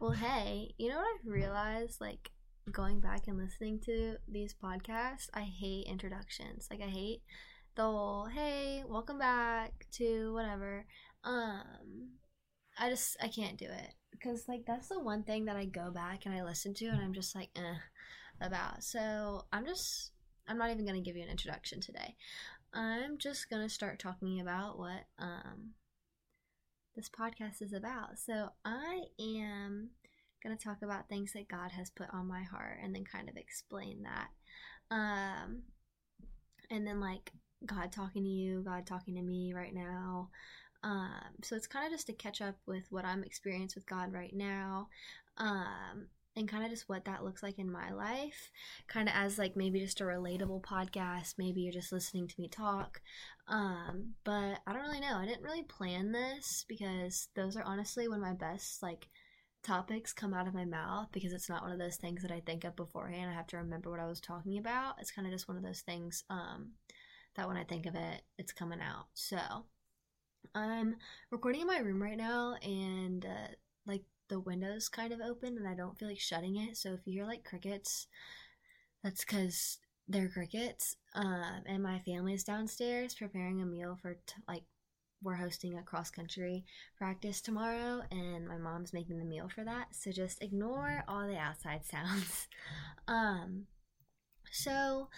Well, hey, you know what I've realized? Like, going back and listening to these podcasts, I hate introductions. Like, I hate the whole, hey, welcome back to whatever. Um, I just, I can't do it. Because, like, that's the one thing that I go back and I listen to and I'm just like, eh, about. So, I'm just, I'm not even going to give you an introduction today. I'm just going to start talking about what, um, this podcast is about. So, I am going to talk about things that God has put on my heart and then kind of explain that. Um, and then, like, God talking to you, God talking to me right now. Um, so it's kind of just to catch up with what I'm experiencing with God right now. Um, and kind of just what that looks like in my life, kind of as like maybe just a relatable podcast. Maybe you're just listening to me talk. Um, but I don't really know. I didn't really plan this because those are honestly one of my best like topics come out of my mouth because it's not one of those things that I think of beforehand. I have to remember what I was talking about. It's kind of just one of those things um, that when I think of it, it's coming out. So I'm recording in my room right now, and uh, like the window's kind of open, and I don't feel like shutting it. So if you hear like crickets, that's because they're crickets. Um, and my family is downstairs preparing a meal for t- like we're hosting a cross country practice tomorrow and my mom's making the meal for that so just ignore all the outside sounds um so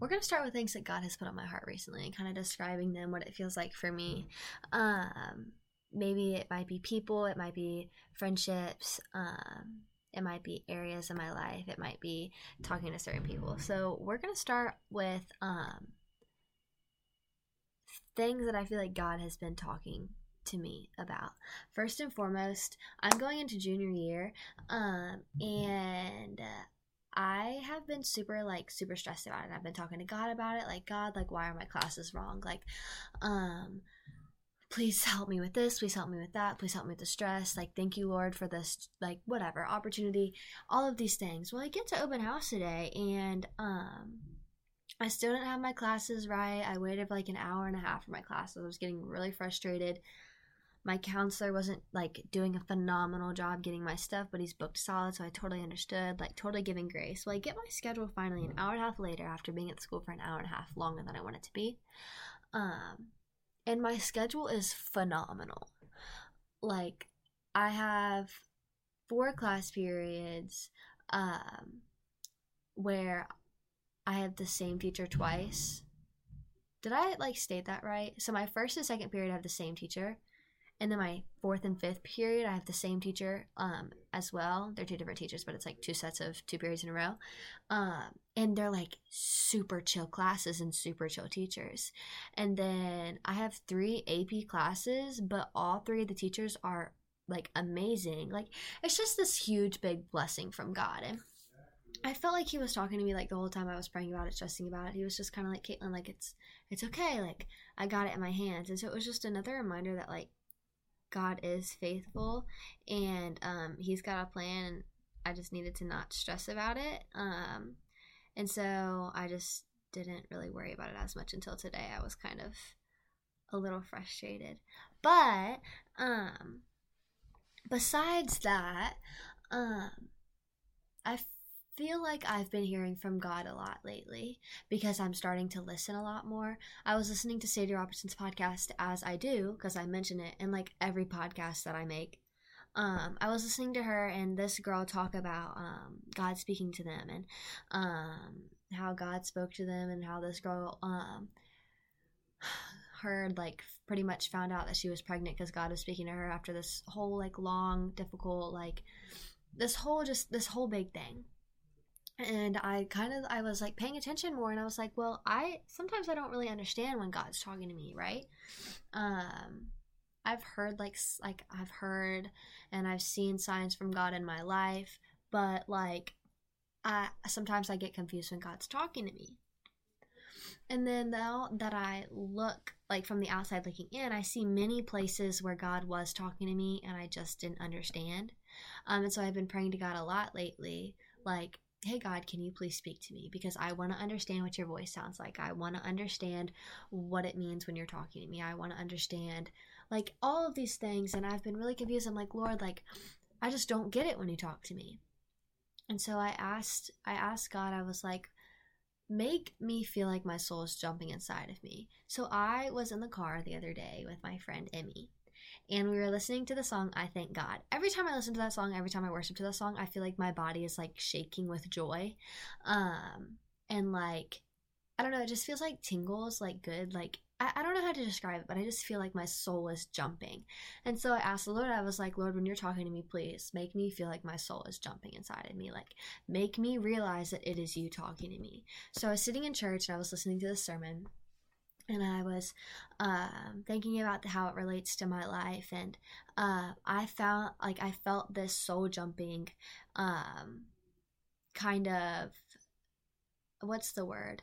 we're to start with things that god has put on my heart recently and kind of describing them what it feels like for me um maybe it might be people it might be friendships um it might be areas in my life it might be talking to certain people so we're going to start with um things that I feel like God has been talking to me about. First and foremost, I'm going into junior year, um, and uh, I have been super like super stressed about it. I've been talking to God about it, like God, like why are my classes wrong? Like, um, please help me with this. Please help me with that. Please help me with the stress. Like, thank you, Lord, for this like whatever opportunity. All of these things. Well, I get to open house today, and um I still didn't have my classes right. I waited like an hour and a half for my classes. I was getting really frustrated. My counselor wasn't like doing a phenomenal job getting my stuff, but he's booked solid, so I totally understood, like totally giving grace. Well, I get my schedule finally an hour and a half later after being at school for an hour and a half longer than I wanted to be. Um, and my schedule is phenomenal. Like I have four class periods um, where I have the same teacher twice. Did I like state that right? So my first and second period I have the same teacher. And then my fourth and fifth period I have the same teacher um as well. They're two different teachers, but it's like two sets of two periods in a row. Um and they're like super chill classes and super chill teachers. And then I have three AP classes, but all three of the teachers are like amazing. Like it's just this huge big blessing from God. And I felt like he was talking to me like the whole time I was praying about it, stressing about it. He was just kind of like Kaitlin, like it's it's okay, like I got it in my hands, and so it was just another reminder that like God is faithful and um, He's got a plan, and I just needed to not stress about it. Um, and so I just didn't really worry about it as much until today. I was kind of a little frustrated, but um, besides that, um, I feel like I've been hearing from God a lot lately because I'm starting to listen a lot more. I was listening to Sadie Robertson's podcast as I do because I mention it in like every podcast that I make. Um, I was listening to her and this girl talk about um, God speaking to them and um, how God spoke to them and how this girl um, heard like pretty much found out that she was pregnant because God was speaking to her after this whole like long difficult like this whole just this whole big thing and i kind of i was like paying attention more and i was like well i sometimes i don't really understand when god's talking to me right? Um i've heard like like i've heard and i've seen signs from god in my life but like i sometimes i get confused when god's talking to me. And then now that i look like from the outside looking in i see many places where god was talking to me and i just didn't understand. Um and so i've been praying to god a lot lately like hey God, can you please speak to me? Because I want to understand what your voice sounds like. I want to understand what it means when you're talking to me. I want to understand like all of these things. And I've been really confused. I'm like, Lord, like, I just don't get it when you talk to me. And so I asked I asked God, I was like, make me feel like my soul is jumping inside of me. So I was in the car the other day with my friend Emmy. And we were listening to the song I Thank God. Every time I listen to that song, every time I worship to that song, I feel like my body is like shaking with joy. Um and like I don't know, it just feels like tingles, like good, like I, I don't know how to describe it, but I just feel like my soul is jumping. And so I asked the Lord, I was like, Lord, when you're talking to me, please make me feel like my soul is jumping inside of me. Like, make me realize that it is you talking to me. So I was sitting in church and I was listening to the sermon and I was um, thinking about how it relates to my life, and uh, I found like I felt this soul jumping, um, kind of, what's the word,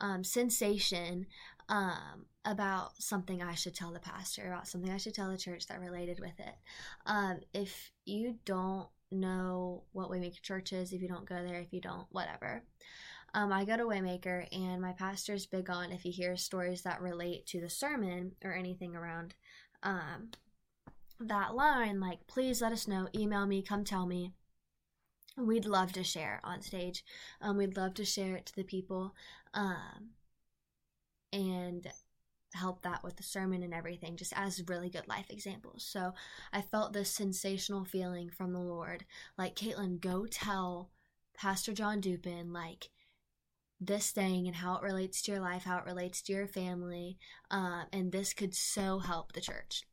um, sensation um, about something I should tell the pastor, about something I should tell the church that related with it. Um, if you don't know what Waymaker Church is, if you don't go there, if you don't, whatever. Um, I go to Waymaker, and my pastor's big on if he hears stories that relate to the sermon or anything around um, that line, like, please let us know, email me, come tell me. We'd love to share on stage. Um, we'd love to share it to the people. Um, and help that with the sermon and everything, just as really good life examples. So I felt this sensational feeling from the Lord like, Kaitlin, go tell Pastor John Dupin, like, this thing and how it relates to your life, how it relates to your family, uh, and this could so help the church.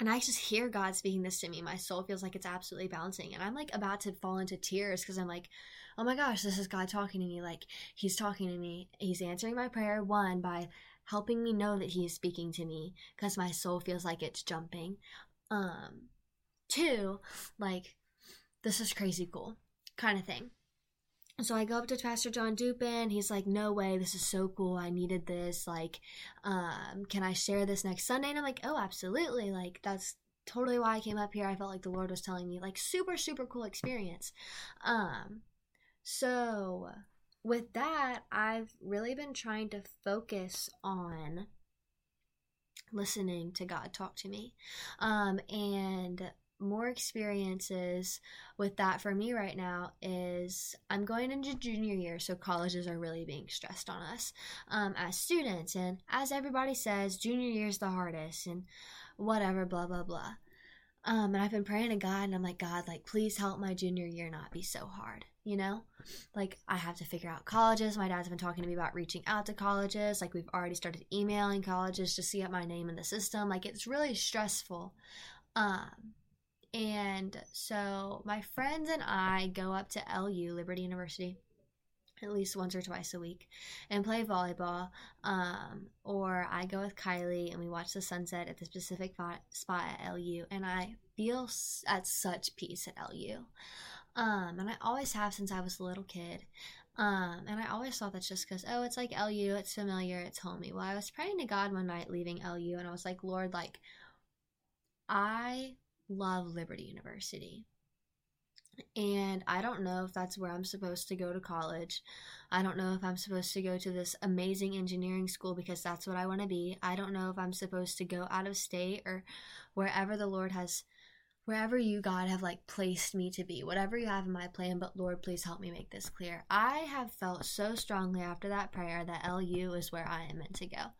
And I just hear God speaking this to me. My soul feels like it's absolutely bouncing, and I'm like about to fall into tears because I'm like, oh my gosh, this is God talking to me. Like, He's talking to me. He's answering my prayer, one, by helping me know that He is speaking to me because my soul feels like it's jumping. Um, two, like, this is crazy cool kind of thing. So I go up to Pastor John Dupin. He's like, "No way! This is so cool. I needed this. Like, um, can I share this next Sunday?" And I'm like, "Oh, absolutely! Like, that's totally why I came up here. I felt like the Lord was telling me, like, super, super cool experience." Um, so, with that, I've really been trying to focus on listening to God talk to me. Um, and more experiences with that for me right now is I'm going into junior year, so colleges are really being stressed on us um, as students. And as everybody says, junior year is the hardest, and whatever, blah, blah, blah. Um, and I've been praying to God, and I'm like, God, like, please help my junior year not be so hard you know? Like, I have to figure out colleges. My dad's been talking to me about reaching out to colleges. Like, we've already started emailing colleges to see up my name in the system. Like, it's really stressful. Um, and so my friends and I go up to LU, Liberty University, at least once or twice a week and play volleyball. Um, or I go with Kylie and we watch the sunset at the specific spot at LU. And I feel at such peace at LU. Um, and I always have since I was a little kid. Um, and I always thought that's just because, oh, it's like LU, it's familiar, it's homey. Well, I was praying to God one night leaving LU, and I was like, Lord, like, I love Liberty University. And I don't know if that's where I'm supposed to go to college. I don't know if I'm supposed to go to this amazing engineering school because that's what I want to be. I don't know if I'm supposed to go out of state or wherever the Lord has wherever you, God, have like placed me to be, whatever you have in my plan, but Lord, please help me make this clear. I have felt so strongly after that prayer that LU is where I am meant to go.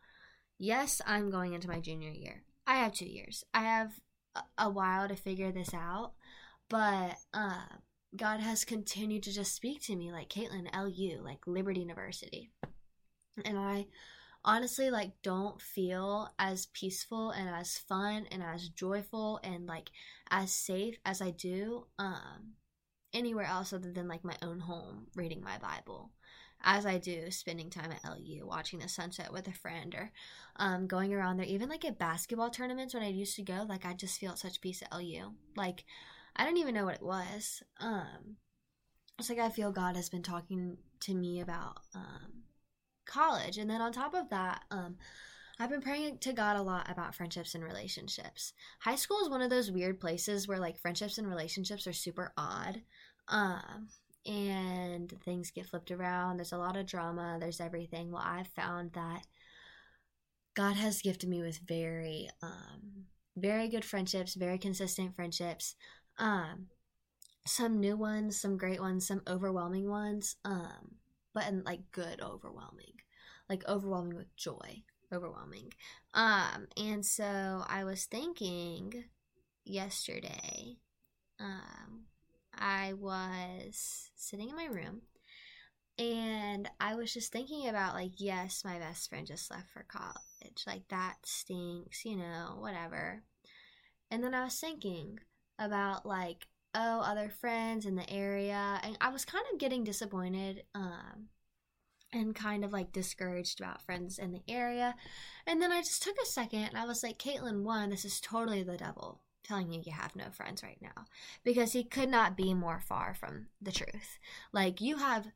Yes, I'm going into my junior year. I have two years. I have a while to figure this out, but uh, God has continued to just speak to me like Kaitlin, LU, like Liberty University. And I honestly like don't feel as peaceful and as fun and as joyful and like as safe as I do um anywhere else other than like my own home reading my Bible as I do spending time at LU, watching the sunset with a friend, or um, going around there. Even like at basketball tournaments when I used to go, like I just feel such peace at LU. Like I don't even know what it was. Um, it's like I feel God has been talking to me about um, college. And then on top of that, um, I've been praying to God a lot about friendships and relationships. High school is one of those weird places where like friendships and relationships are super odd. Um, and things get flipped around. There's a lot of drama, there's everything. Well, I've found that God has gifted me with very, um, very good friendships, very consistent friendships. Um, some new ones, some great ones, some overwhelming ones. Um, but in like good overwhelming, like overwhelming with joy, overwhelming. Um, and so I was thinking yesterday, um, I was sitting in my room and I was just thinking about like, yes, my best friend just left for college. Like that stinks, you know, whatever. And then I was thinking about like, oh, other friends in the area, and I was kind of getting disappointed, um, and kind of like discouraged about friends in the area. And then I just took a second and I was like, Kaitlin, one, this is totally the devil telling you you have no friends right now because he could not be more far from the truth. Like, you have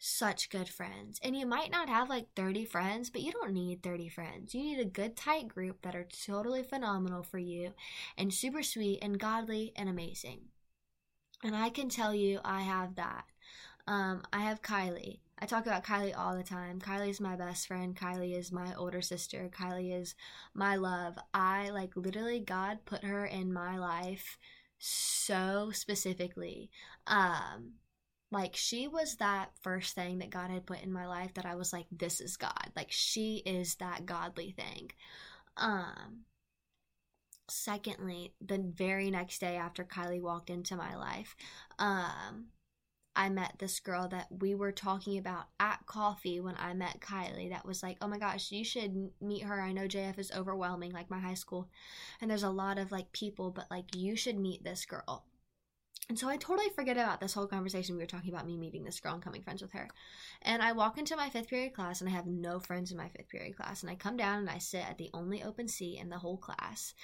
such good friends. And you might not have like 30 friends, but you don't need 30 friends. You need a good, tight group that are totally phenomenal for you and super sweet and godly and amazing. And I can tell you, I have that. Um, I have Kylie. I talk about Kylie all the time. Kylie is my best friend. Kylie is my older sister. Kylie is my love. I like literally, God put her in my life so specifically. Um, like she was that first thing that God had put in my life that I was like this is God. Like she is that godly thing. Um secondly, the very next day after Kylie walked into my life, um I met this girl that we were talking about at coffee when I met Kylie that was like, "Oh my gosh, you should meet her. I know JF is overwhelming like my high school and there's a lot of like people, but like you should meet this girl." And so I totally forget about this whole conversation. We were talking about me meeting this girl and coming friends with her. And I walk into my fifth period class and I have no friends in my fifth period class. And I come down and I sit at the only open seat in the whole class.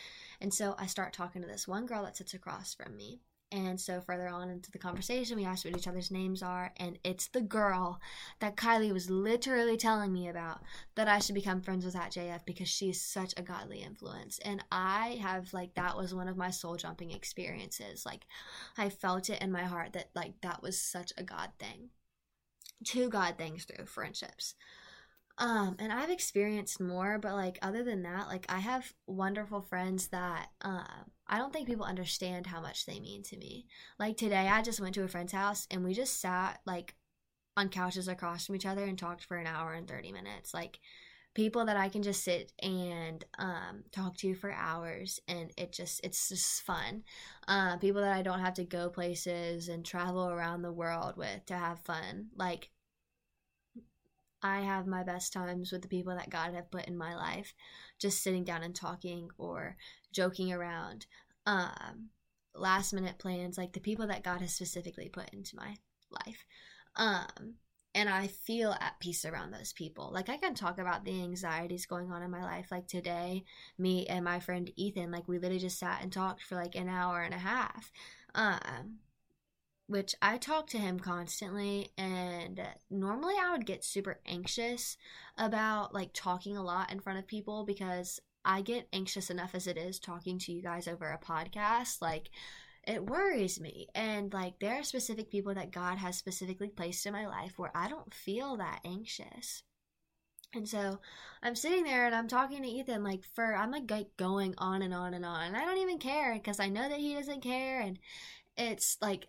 And so I start talking to this one girl that sits across from me. And so further on into the conversation, we asked what each other's names are, and it's the girl that Kylie was literally telling me about that I should become friends with at JF because she's such a godly influence. And I have like that was one of my soul jumping experiences. Like I felt it in my heart that like that was such a God thing. Two God things through friendships. Um, and I've experienced more, but like other than that, like I have wonderful friends that um I don't think people understand how much they mean to me. Like today, I just went to a friend's house and we just sat like on couches across from each other and talked for an hour and 30 minutes. Like people that I can just sit and um, talk to for hours and it just it's just fun. Uh, people that I don't have to go places and travel around the world with to have fun. Like I have my best times with the people that God have put in my life, just sitting down and talking or joking around. Um, last minute plans, like the people that God has specifically put into my life. Um, and I feel at peace around those people. Like I can talk about the anxieties going on in my life. Like today, me and my friend Ethan, like we literally just sat and talked for like an hour and a half. Um, which I talk to him constantly and normally I would get super anxious about like talking a lot in front of people because I get anxious enough as it is talking to you guys over a podcast like it worries me and like there are specific people that God has specifically placed in my life where I don't feel that anxious. And so I'm sitting there and I'm talking to Ethan like for I'm like going on and on and on and I don't even care because I know that he doesn't care and it's like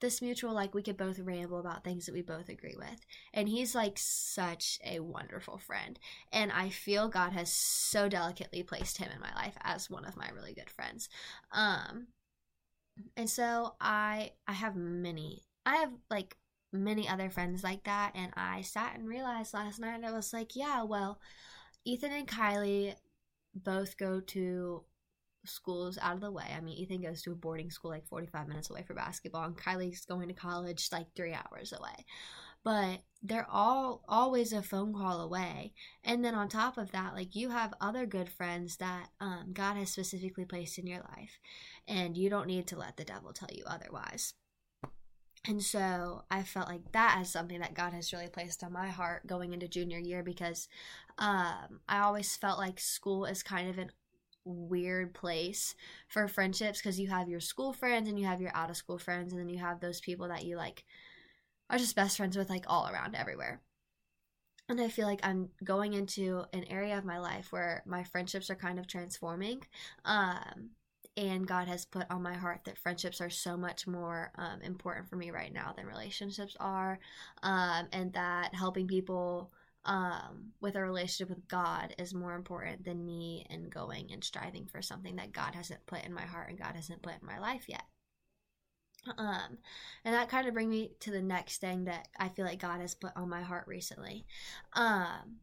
this mutual like we could both ramble about things that we both agree with. And he's like such a wonderful friend. And i feel god has so delicately placed him in my life as one of my really good friends. Um and so i i have many i have like many other friends like that. And i sat and realized last night i was like yeah well ethan and kylie both go to schools out of the way. I mean, Ethan goes to a boarding school like 45 minutes away for basketball, and Kylie's going to college like three hours away. But they're all always a phone call away. And then on top of that, like you have other good friends that um, God has specifically placed in your life, and you don't need to let the devil tell you otherwise. And so I felt like that is something that God has really placed on my heart going into junior year because um, I always felt like school is kind of an weird place for friendships because you have your school friends and you have your out of school friends and then you have those people that you like are just best friends with like all around everywhere. And I feel like I'm going into an area of my life where my friendships are kind of transforming. Um and God has put on my heart that friendships are so much more um, important for me right now than relationships are, um, and that helping people um, with a relationship with God is more important than me and going and striving for something that God hasn't put in my heart and God hasn't put in my life yet. Um, and that kind of brings me to the next thing that I feel like God has put on my heart recently. Um,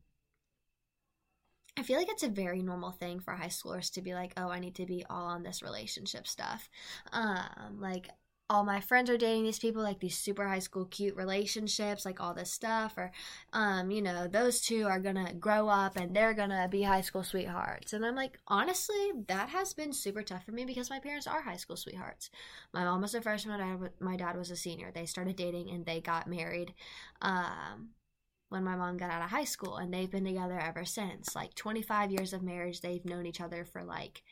I feel like it's a very normal thing for high schoolers to be like, oh, I need to be all on this relationship stuff. Um, like all my friends are dating these people, like these super high school cute relationships, like all this stuff, or, um, you know, those two are gonna grow up and they're gonna be high school sweethearts. And I'm like, honestly, that has been super tough for me because my parents are high school sweethearts. My mom was a freshman, I, my dad was a senior. They started dating and they got married. Um, when my mom got out of high school and they've been together ever since like 25 years of marriage they've known each other for like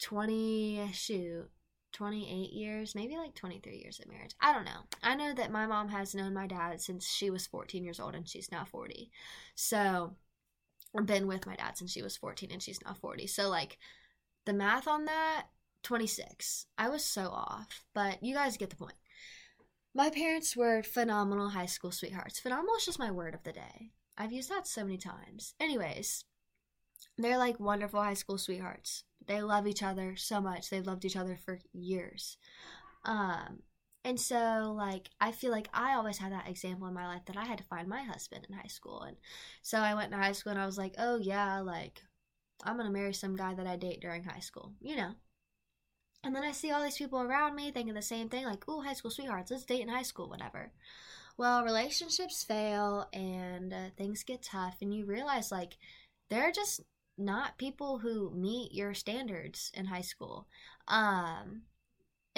20 shoot 28 years maybe like 23 years of marriage i don't know i know that my mom has known my dad since she was 14 years old and she's now 40 so i've been with my dad since she was 14 and she's now 40 so like the math on that 26 i was so off but you guys get the point my parents were phenomenal high school sweethearts. Phenomenal is just my word of the day. I've used that so many times. Anyways, they're like wonderful high school sweethearts. They love each other so much. They've loved each other for years. Um, and so like I feel like I always had that example in my life that I had to find my husband in high school. And so I went to high school and I was like, "Oh yeah, like I'm going to marry some guy that I date during high school." You know, and then I see all these people around me thinking the same thing, like, oh, high school sweethearts, let's date in high school, whatever." Well, relationships fail and uh, things get tough, and you realize like they're just not people who meet your standards in high school. Um,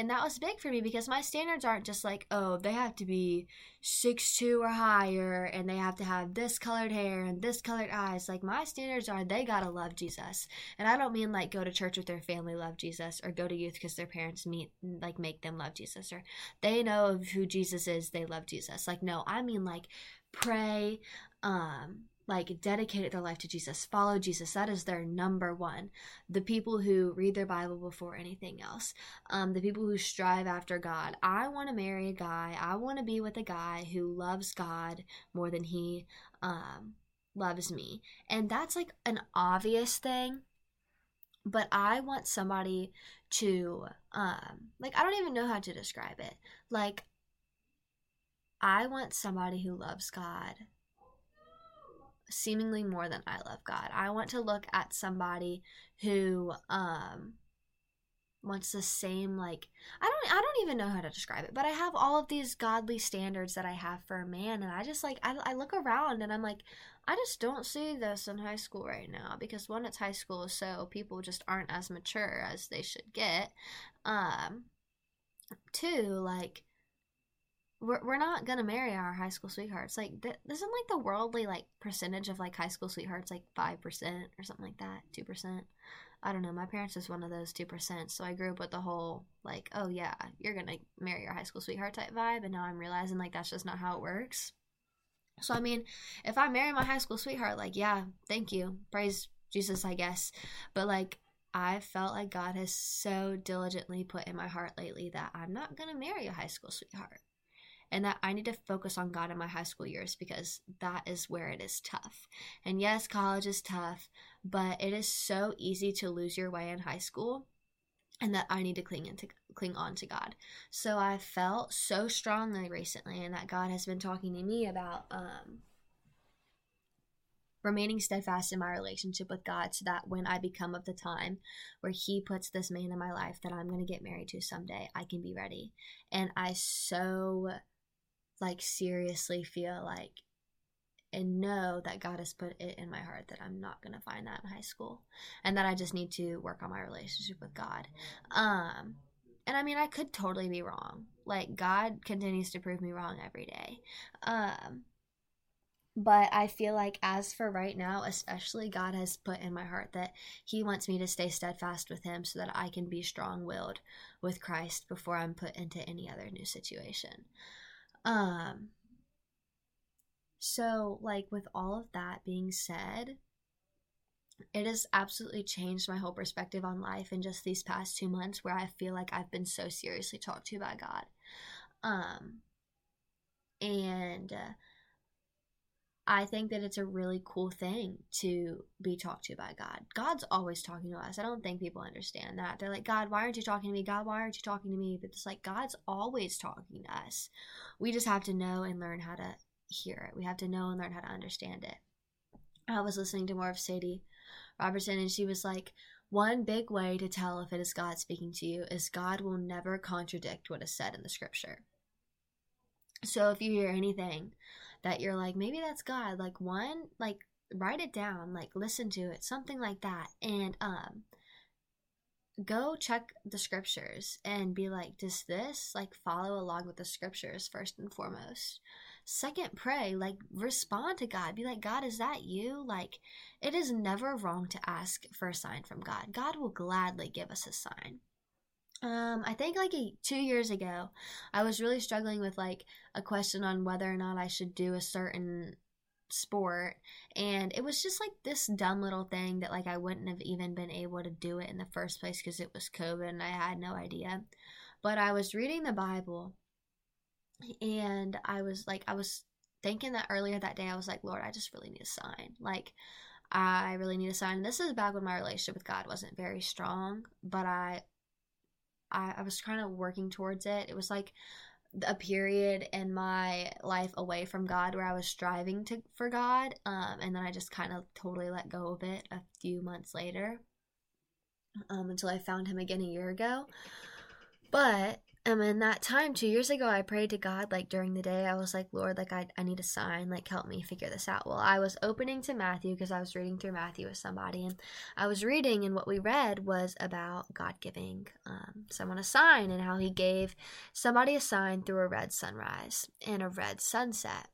and that was big for me because my standards aren't just like oh they have to be six two or higher and they have to have this colored hair and this colored eyes. Like my standards are they gotta love jesus. And i don't mean like go to church with their family love jesus or go to youth because their parents meet like make them love jesus or they know who jesus is they love jesus. Like no i mean like pray um like dedicated their life to Jesus, follow Jesus. That is their number one. The people who read their Bible before anything else, um, the people who strive after God. I want to marry a guy. I want to be with a guy who loves God more than he um, loves me. And that's like an obvious thing. But I want somebody to, um, like, I don't even know how to describe it. Like, I want somebody who loves God seemingly more than I love God. I want to look at somebody who um wants the same like I don't I don't even know how to describe it, but I have all of these godly standards that I have for a man and I just like I I look around and I'm like I just don't see this in high school right now because one it's high school so people just aren't as mature as they should get. Um two like we're, we're not gonna marry our high school sweethearts. Like th- isn't like the worldly like percentage of like high school sweethearts like 5% or something like that? 2% i don't know. My parents is one of those 2% so i grew up with the whole like oh yeah you're gonna marry your high school sweetheart type vibe. And now i'm realizing like that's just not how it works. So i mean if i marry my high school sweetheart like yeah thank you. Praise jesus i guess. But like I felt like God has so diligently put in my heart lately that I'm not going to marry a high school sweetheart and that I need to focus on God in my high school years because that is where it is tough. And yes, college is tough, but it is so easy to lose your way in high school and that I need to cling into cling on to God. So I felt so strongly recently and that God has been talking to me about um remaining steadfast in my relationship with God so that when I become of the time where He puts this man in my life that I'm going to get married to someday, I can be ready. And I so like seriously feel like and know that God has put it in my heart that I'm not going to find that in high school and that I just need to work on my relationship with God. Um and I mean I could totally be wrong. Like God continues to prove me wrong every day. Um but I feel like as for right now, especially God has put in my heart that he wants me to stay steadfast with him so that I can be strong-willed with Christ before I'm put into any other new situation. Um so like with all of that being said, it has absolutely changed my whole perspective on life in just these past two months where I feel like I've been so seriously talked to by God. Um, and uh, I think that it's a really cool thing to be talked to by God. God's always talking to us. I don't think people understand that. They're like, God, why aren't you talking to me? God, why aren't you talking to me? But it's like, God's always talking to us. We just have to know and learn how to hear it. We have to know and learn how to understand it. I was listening to more of Sadie Robertson, and she was like, one big way to tell if it is God speaking to you is God will never contradict what is said in the scripture. So if you hear anything that you're like, maybe that's God, like one, like write it down, like listen to it, something like that. And um go check the scriptures and be like, does this like follow along with the scriptures first and foremost? Second, pray, like respond to God. Be like, God, is that you? Like, it is never wrong to ask for a sign from God. God will gladly give us a sign. Um, I think like a, two years ago, I was really struggling with like a question on whether or not I should do a certain sport and it was just like this dumb little thing that like I wouldn't have even been able to do it in the first place because it was COVID and I had no idea. But I was reading the Bible and I was like I was thinking that earlier that day I was like, Lord, I just really need a sign. Like I really need a sign. This is back when my relationship with God wasn't very strong, but I I, I was kind of working towards it. It was like a period in my life away from God where I was striving to for God, um, and then I just kind of totally let go of it a few months later, um, until I found Him again a year ago. But and in that time, two years ago, I prayed to God, like during the day, I was like, Lord, like, I, I need a sign, like, help me figure this out. Well, I was opening to Matthew because I was reading through Matthew with somebody, and I was reading, and what we read was about God giving um, someone a sign and how he gave somebody a sign through a red sunrise and a red sunset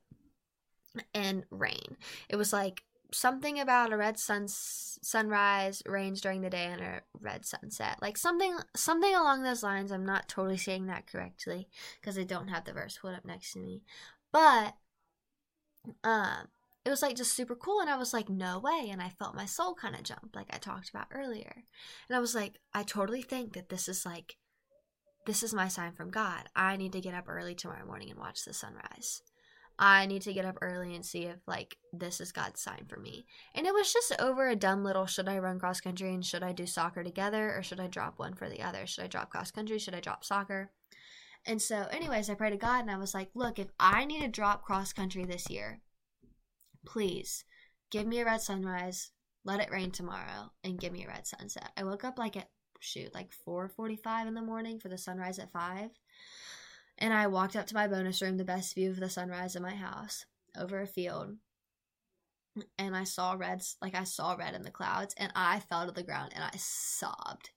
and rain. It was like something about a red sun sunrise, rains during the day, and a red sunset. Like something something along those lines. I'm not totally saying that correctly because I don't have the verse put up next to me, but um, it was like just super cool, and I was like, no way, and I felt my soul kind of jump, like I talked about earlier, and I was like, I totally think that this is like. This is my sign from God. I need to get up early tomorrow morning and watch the sunrise. I need to get up early and see if like this is God's sign for me. And it was just over a dumb little should I run cross country and should I do soccer together or should I drop one for the other? Should I drop cross country? Should I drop soccer? And so, anyways, I prayed to God and I was like, look, if I need to drop cross country this year, please give me a red sunrise, let it rain tomorrow, and give me a red sunset. I woke up like at shoot, like 4:45 in the morning for the sunrise at 5 and I walked up to my bonus room, the best view of the sunrise in my house, over a field. And I saw reds, like I saw red in the clouds, and I fell to the ground and I sobbed.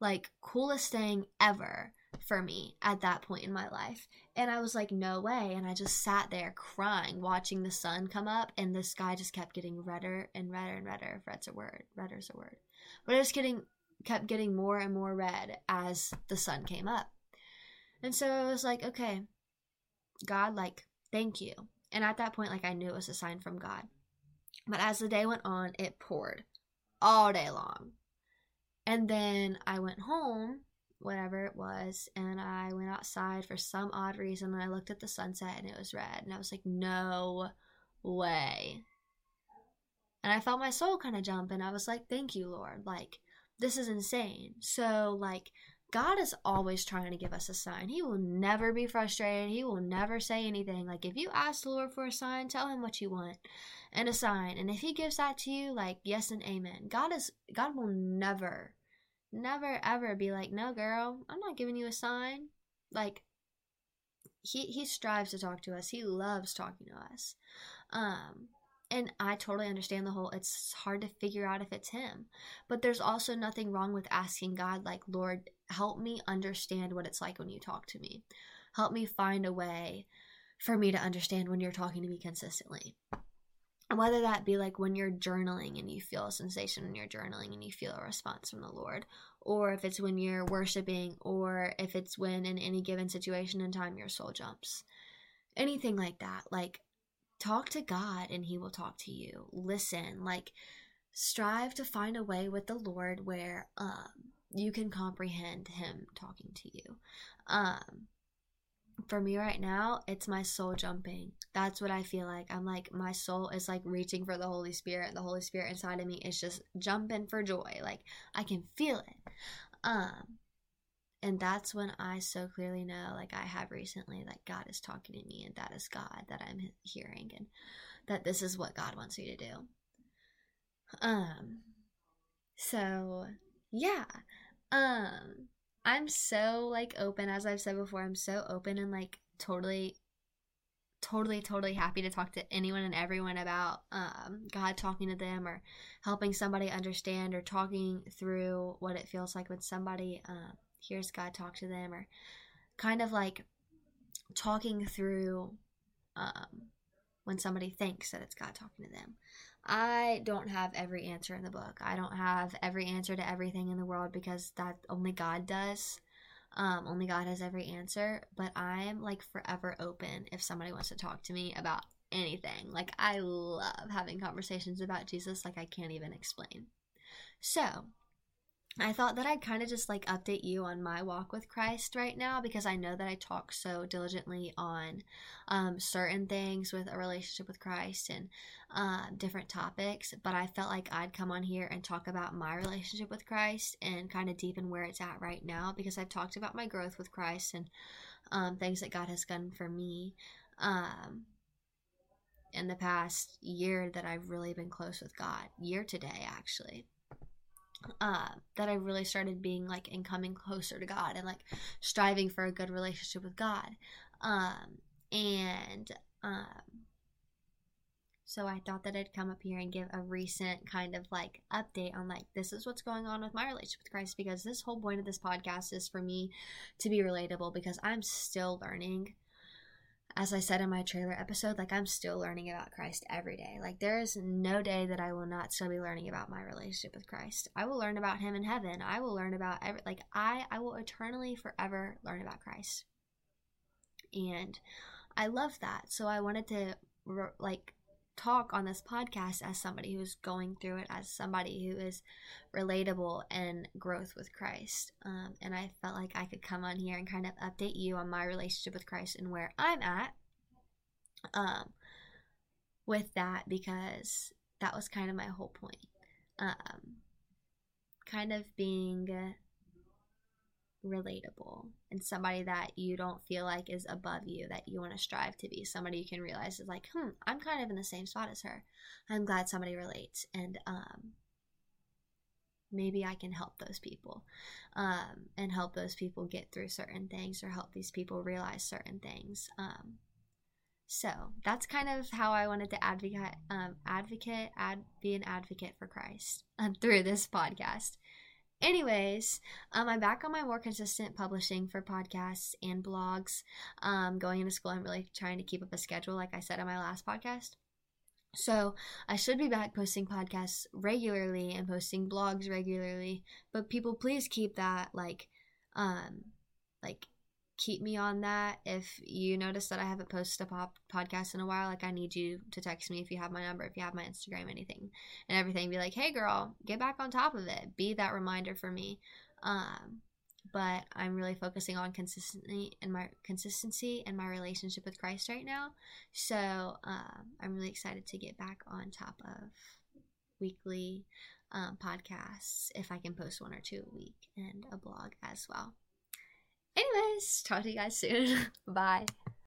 Like, coolest thing ever for me at that point in my life. And I was like, no way. And I just sat there crying, watching the sun come up, and the sky just kept getting redder and redder and redder. If red's a word, redder's a word. But it was getting kept getting more and more red as the sun came up. And so I was like, okay, God, like, thank you. And at that point, like, I knew it was a sign from God. But as the day went on, it poured all day long. And then I went home, whatever it was, and I went outside for some odd reason. And I looked at the sunset and it was red. And I was like, no way. And I felt my soul kind of jump. And I was like, thank you, Lord. Like, this is insane. So, like, God is always trying to give us a sign. He will never be frustrated. He will never say anything. Like, if you ask the Lord for a sign, tell him what you want and a sign. And if he gives that to you, like, yes and amen. God is, God will never, never, ever be like, no, girl, I'm not giving you a sign. Like, he, he strives to talk to us. He loves talking to us. Um, and I totally understand the whole it's hard to figure out if it's him. But there's also nothing wrong with asking God like, "Lord, help me understand what it's like when you talk to me. Help me find a way for me to understand when you're talking to me consistently." And whether that be like when you're journaling and you feel a sensation when you're journaling and you feel a response from the Lord, or if it's when you're worshiping, or if it's when in any given situation and time your soul jumps. Anything like that. Like talk to God and he will talk to you. Listen, like strive to find a way with the Lord where um, you can comprehend Him talking to you. Um, for me right now, it's my soul jumping. That's what I feel like. I'm like, my soul is like reaching for the Holy Spirit. The Holy Spirit inside of me is just jumping for joy. Like, I can feel it. Um, and that's when I so clearly know, like I have recently, that God is talking to me and that is God that I'm hearing and that this is what God wants me to do. Um, so yeah, um, I'm so like open, as I've said before, I'm so open and like totally, totally, totally happy to talk to anyone and everyone about um, God talking to them or helping somebody understand or talking through what it feels like when somebody uh, hears God talk to them or kind of like talking through um, when somebody thinks that it's God talking to them. I don't have every answer in the book. I don't have every answer to everything in the world because that only God does. Um, only God has every answer. But I'm like forever open if somebody wants to talk to me about anything. Like, I love having conversations about Jesus, like, I can't even explain. So, I thought that I'd kind of just like update you on my walk with Christ right now because I know that I talk so diligently on um, certain things with a relationship with Christ and uh, different topics. But I felt like I'd come on here and talk about my relationship with Christ and kind of deepen where it's at right now because I've talked about my growth with Christ and um, things that God has done for me. Um, in the past year that I've really been close with God, year today actually uh, that I really started being like and coming closer to God and like striving for a good relationship with God. Um, and um, so I thought that I'd come up here and give a recent kind of like update on like this is what's going on with my relationship with Christ because this whole point of this podcast is for me to be relatable because I'm still learning as I said in my trailer episode, like I'm still learning about Christ every day. Like there is no day that I will not still be learning about my relationship with Christ. I will learn about him in heaven. I will learn about every like I I will eternally forever learn about Christ. And I love that. So I wanted to like talk on this podcast as somebody who's going through it, as somebody who is relatable and growth with Christ. Um, and I felt like I could come on here and kind of update you on my relationship with Christ and where I'm at um, with that because that was kind of my whole point. Um, kind of being relatable and somebody that you don't feel like is above you that you want to strive to be somebody you can realize is like hmm i'm kind of in the same spot as her i'm glad somebody relates and um maybe i can help those people um and help those people get through certain things or help these people realize certain things um so that's kind of how I wanted to advocate, um, advocate, ad, be an advocate for Christ um, through this podcast. Anyways, um, I'm back on my more consistent publishing for podcasts and blogs. Um, going into school, I'm really trying to keep up a schedule, like I said on my last podcast. So I should be back posting podcasts regularly and posting blogs regularly. But people, please keep that like, um, like keep me on that. If you notice that I haven't posted a pop podcast in a while, like I need you to text me if you have my number, if you have my Instagram, anything, and everything. Be like, hey girl, get back on top of it. Be that reminder for me. Um, but I'm really focusing on consistency and my consistency and my relationship with Christ right now. So um, I'm really excited to get back on top of weekly um, podcasts if I can post one or two a week and a blog as well. Anyways, talk to you guys soon. Bye.